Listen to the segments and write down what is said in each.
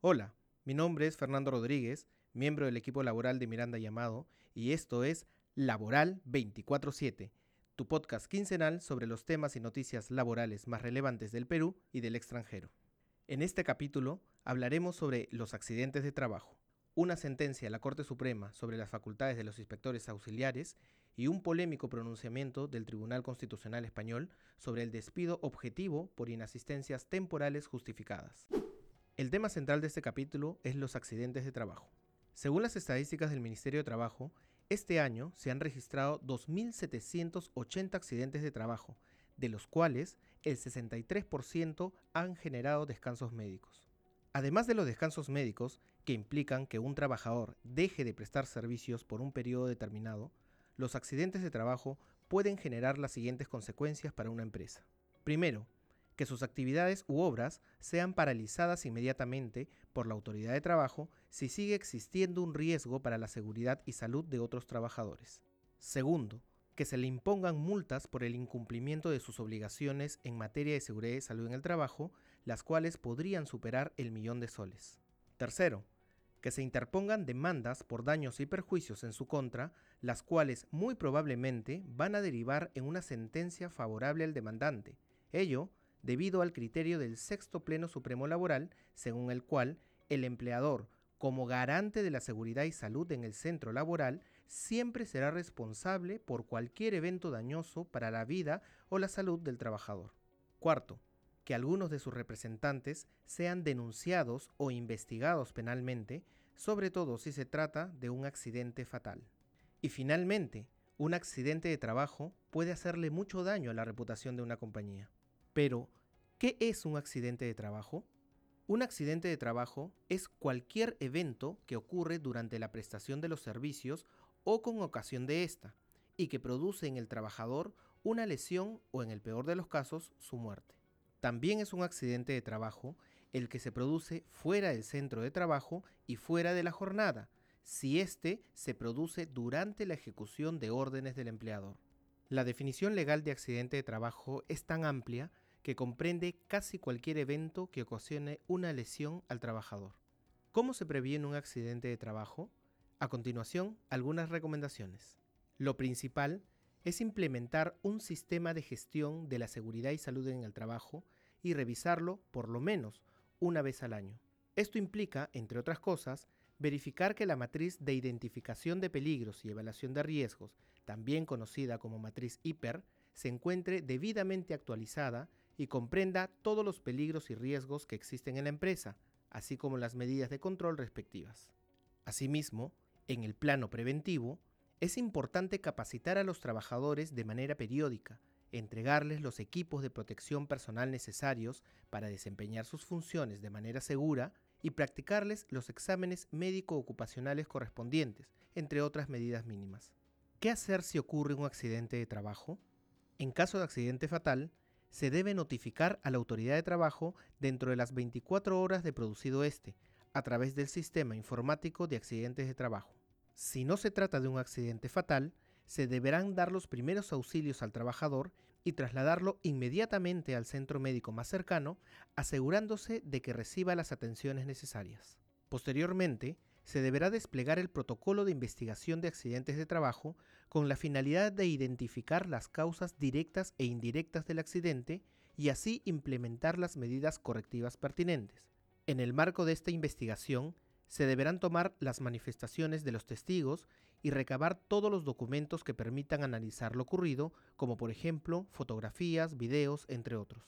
Hola, mi nombre es Fernando Rodríguez, miembro del equipo laboral de Miranda Llamado, y esto es Laboral 24-7, tu podcast quincenal sobre los temas y noticias laborales más relevantes del Perú y del extranjero. En este capítulo hablaremos sobre los accidentes de trabajo, una sentencia de la Corte Suprema sobre las facultades de los inspectores auxiliares y un polémico pronunciamiento del Tribunal Constitucional Español sobre el despido objetivo por inasistencias temporales justificadas. El tema central de este capítulo es los accidentes de trabajo. Según las estadísticas del Ministerio de Trabajo, este año se han registrado 2.780 accidentes de trabajo, de los cuales el 63% han generado descansos médicos. Además de los descansos médicos, que implican que un trabajador deje de prestar servicios por un periodo determinado, los accidentes de trabajo pueden generar las siguientes consecuencias para una empresa. Primero, que sus actividades u obras sean paralizadas inmediatamente por la autoridad de trabajo si sigue existiendo un riesgo para la seguridad y salud de otros trabajadores. Segundo, que se le impongan multas por el incumplimiento de sus obligaciones en materia de seguridad y salud en el trabajo, las cuales podrían superar el millón de soles. Tercero, que se interpongan demandas por daños y perjuicios en su contra, las cuales muy probablemente van a derivar en una sentencia favorable al demandante. Ello debido al criterio del sexto Pleno Supremo Laboral, según el cual el empleador, como garante de la seguridad y salud en el centro laboral, siempre será responsable por cualquier evento dañoso para la vida o la salud del trabajador. Cuarto, que algunos de sus representantes sean denunciados o investigados penalmente, sobre todo si se trata de un accidente fatal. Y finalmente, un accidente de trabajo puede hacerle mucho daño a la reputación de una compañía. Pero, ¿qué es un accidente de trabajo? Un accidente de trabajo es cualquier evento que ocurre durante la prestación de los servicios o con ocasión de esta, y que produce en el trabajador una lesión o en el peor de los casos su muerte. También es un accidente de trabajo el que se produce fuera del centro de trabajo y fuera de la jornada, si éste se produce durante la ejecución de órdenes del empleador. La definición legal de accidente de trabajo es tan amplia que comprende casi cualquier evento que ocasione una lesión al trabajador. ¿Cómo se previene un accidente de trabajo? A continuación, algunas recomendaciones. Lo principal es implementar un sistema de gestión de la seguridad y salud en el trabajo y revisarlo por lo menos una vez al año. Esto implica, entre otras cosas, verificar que la matriz de identificación de peligros y evaluación de riesgos, también conocida como matriz HIPER, se encuentre debidamente actualizada y comprenda todos los peligros y riesgos que existen en la empresa, así como las medidas de control respectivas. Asimismo, en el plano preventivo, es importante capacitar a los trabajadores de manera periódica, entregarles los equipos de protección personal necesarios para desempeñar sus funciones de manera segura y practicarles los exámenes médico-ocupacionales correspondientes, entre otras medidas mínimas. ¿Qué hacer si ocurre un accidente de trabajo? En caso de accidente fatal, se debe notificar a la autoridad de trabajo dentro de las 24 horas de producido este, a través del sistema informático de accidentes de trabajo. Si no se trata de un accidente fatal, se deberán dar los primeros auxilios al trabajador y trasladarlo inmediatamente al centro médico más cercano, asegurándose de que reciba las atenciones necesarias. Posteriormente, se deberá desplegar el protocolo de investigación de accidentes de trabajo con la finalidad de identificar las causas directas e indirectas del accidente y así implementar las medidas correctivas pertinentes. En el marco de esta investigación, se deberán tomar las manifestaciones de los testigos y recabar todos los documentos que permitan analizar lo ocurrido, como por ejemplo fotografías, videos, entre otros.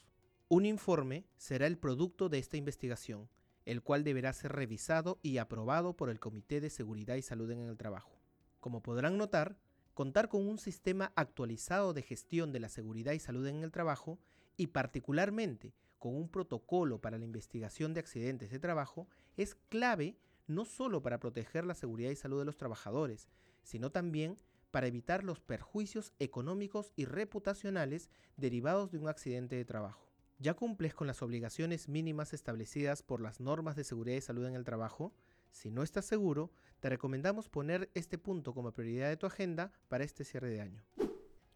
Un informe será el producto de esta investigación, el cual deberá ser revisado y aprobado por el Comité de Seguridad y Salud en el Trabajo. Como podrán notar, contar con un sistema actualizado de gestión de la seguridad y salud en el trabajo y particularmente con un protocolo para la investigación de accidentes de trabajo es clave no solo para proteger la seguridad y salud de los trabajadores, sino también para evitar los perjuicios económicos y reputacionales derivados de un accidente de trabajo. ¿Ya cumples con las obligaciones mínimas establecidas por las normas de seguridad y salud en el trabajo? Si no estás seguro, te recomendamos poner este punto como prioridad de tu agenda para este cierre de año.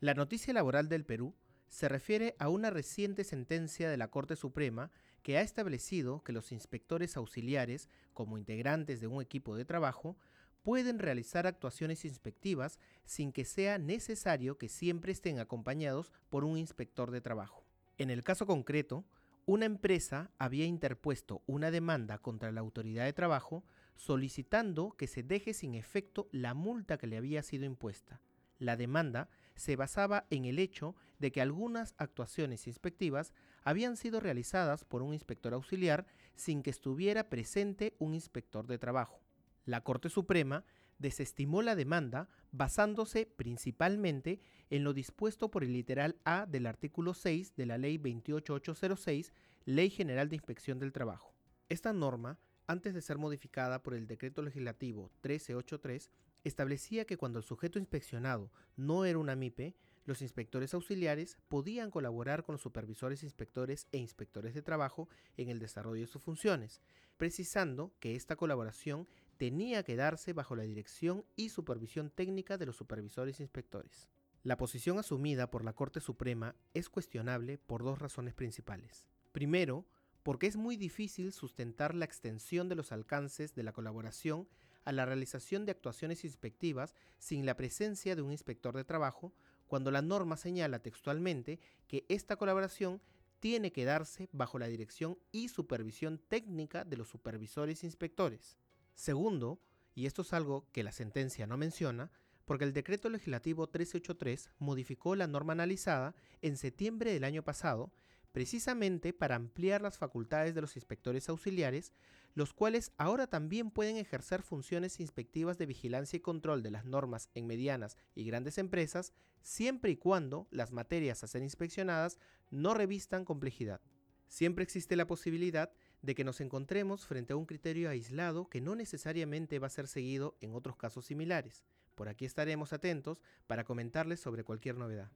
La noticia laboral del Perú se refiere a una reciente sentencia de la Corte Suprema que ha establecido que los inspectores auxiliares, como integrantes de un equipo de trabajo, pueden realizar actuaciones inspectivas sin que sea necesario que siempre estén acompañados por un inspector de trabajo. En el caso concreto, una empresa había interpuesto una demanda contra la autoridad de trabajo solicitando que se deje sin efecto la multa que le había sido impuesta. La demanda se basaba en el hecho de que algunas actuaciones inspectivas habían sido realizadas por un inspector auxiliar sin que estuviera presente un inspector de trabajo. La Corte Suprema desestimó la demanda basándose principalmente en lo dispuesto por el literal A del artículo 6 de la Ley 28806, Ley General de Inspección del Trabajo. Esta norma, antes de ser modificada por el Decreto Legislativo 1383, establecía que cuando el sujeto inspeccionado no era una MIPE, los inspectores auxiliares podían colaborar con los supervisores inspectores e inspectores de trabajo en el desarrollo de sus funciones, precisando que esta colaboración tenía que darse bajo la dirección y supervisión técnica de los supervisores inspectores. La posición asumida por la Corte Suprema es cuestionable por dos razones principales. Primero, porque es muy difícil sustentar la extensión de los alcances de la colaboración a la realización de actuaciones inspectivas sin la presencia de un inspector de trabajo, cuando la norma señala textualmente que esta colaboración tiene que darse bajo la dirección y supervisión técnica de los supervisores inspectores. Segundo, y esto es algo que la sentencia no menciona, porque el decreto legislativo 1383 modificó la norma analizada en septiembre del año pasado precisamente para ampliar las facultades de los inspectores auxiliares, los cuales ahora también pueden ejercer funciones inspectivas de vigilancia y control de las normas en medianas y grandes empresas, siempre y cuando las materias a ser inspeccionadas no revistan complejidad. Siempre existe la posibilidad de que nos encontremos frente a un criterio aislado que no necesariamente va a ser seguido en otros casos similares. Por aquí estaremos atentos para comentarles sobre cualquier novedad.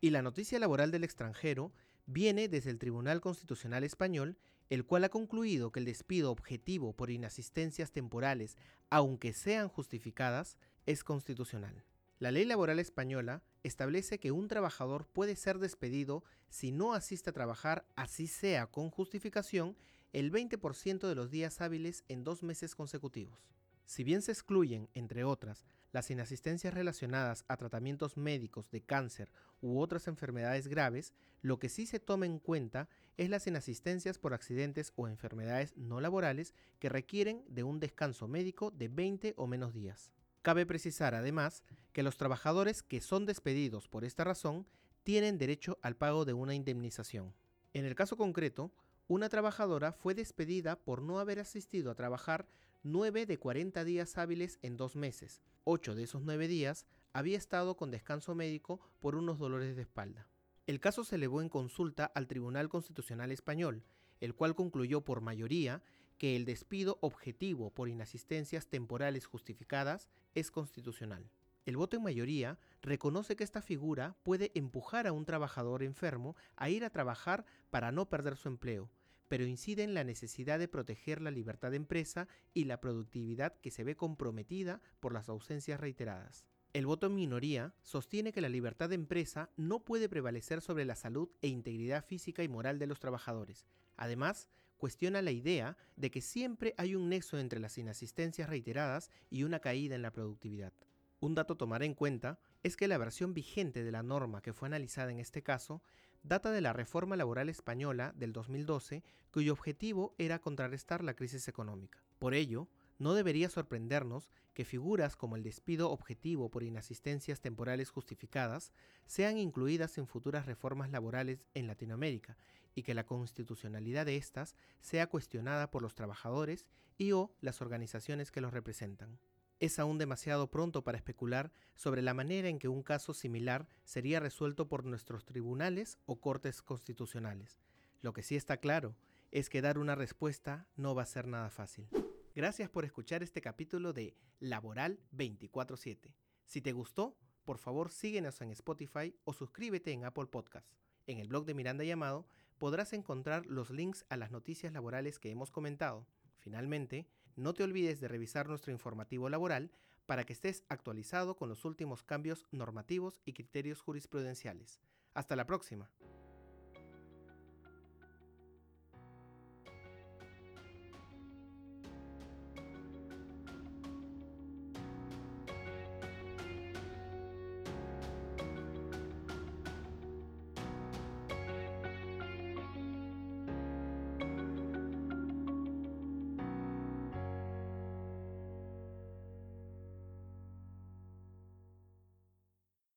Y la noticia laboral del extranjero viene desde el Tribunal Constitucional Español, el cual ha concluido que el despido objetivo por inasistencias temporales, aunque sean justificadas, es constitucional. La ley laboral española establece que un trabajador puede ser despedido si no asiste a trabajar, así sea con justificación, el 20% de los días hábiles en dos meses consecutivos. Si bien se excluyen, entre otras, las inasistencias relacionadas a tratamientos médicos de cáncer u otras enfermedades graves, lo que sí se toma en cuenta es las inasistencias por accidentes o enfermedades no laborales que requieren de un descanso médico de 20 o menos días. Cabe precisar además que los trabajadores que son despedidos por esta razón tienen derecho al pago de una indemnización. En el caso concreto, una trabajadora fue despedida por no haber asistido a trabajar 9 de 40 días hábiles en dos meses. 8 de esos 9 días había estado con descanso médico por unos dolores de espalda. El caso se elevó en consulta al Tribunal Constitucional Español, el cual concluyó por mayoría que el despido objetivo por inasistencias temporales justificadas es constitucional. El voto en mayoría reconoce que esta figura puede empujar a un trabajador enfermo a ir a trabajar para no perder su empleo, pero incide en la necesidad de proteger la libertad de empresa y la productividad que se ve comprometida por las ausencias reiteradas. El voto en minoría sostiene que la libertad de empresa no puede prevalecer sobre la salud e integridad física y moral de los trabajadores. Además, cuestiona la idea de que siempre hay un nexo entre las inasistencias reiteradas y una caída en la productividad. Un dato a tomar en cuenta es que la versión vigente de la norma que fue analizada en este caso data de la reforma laboral española del 2012, cuyo objetivo era contrarrestar la crisis económica. Por ello, no debería sorprendernos que figuras como el despido objetivo por inasistencias temporales justificadas sean incluidas en futuras reformas laborales en Latinoamérica y que la constitucionalidad de estas sea cuestionada por los trabajadores y o las organizaciones que los representan. Es aún demasiado pronto para especular sobre la manera en que un caso similar sería resuelto por nuestros tribunales o cortes constitucionales. Lo que sí está claro es que dar una respuesta no va a ser nada fácil. Gracias por escuchar este capítulo de Laboral 24/7. Si te gustó, por favor síguenos en Spotify o suscríbete en Apple Podcasts. En el blog de Miranda Llamado podrás encontrar los links a las noticias laborales que hemos comentado. Finalmente, no te olvides de revisar nuestro informativo laboral para que estés actualizado con los últimos cambios normativos y criterios jurisprudenciales. Hasta la próxima.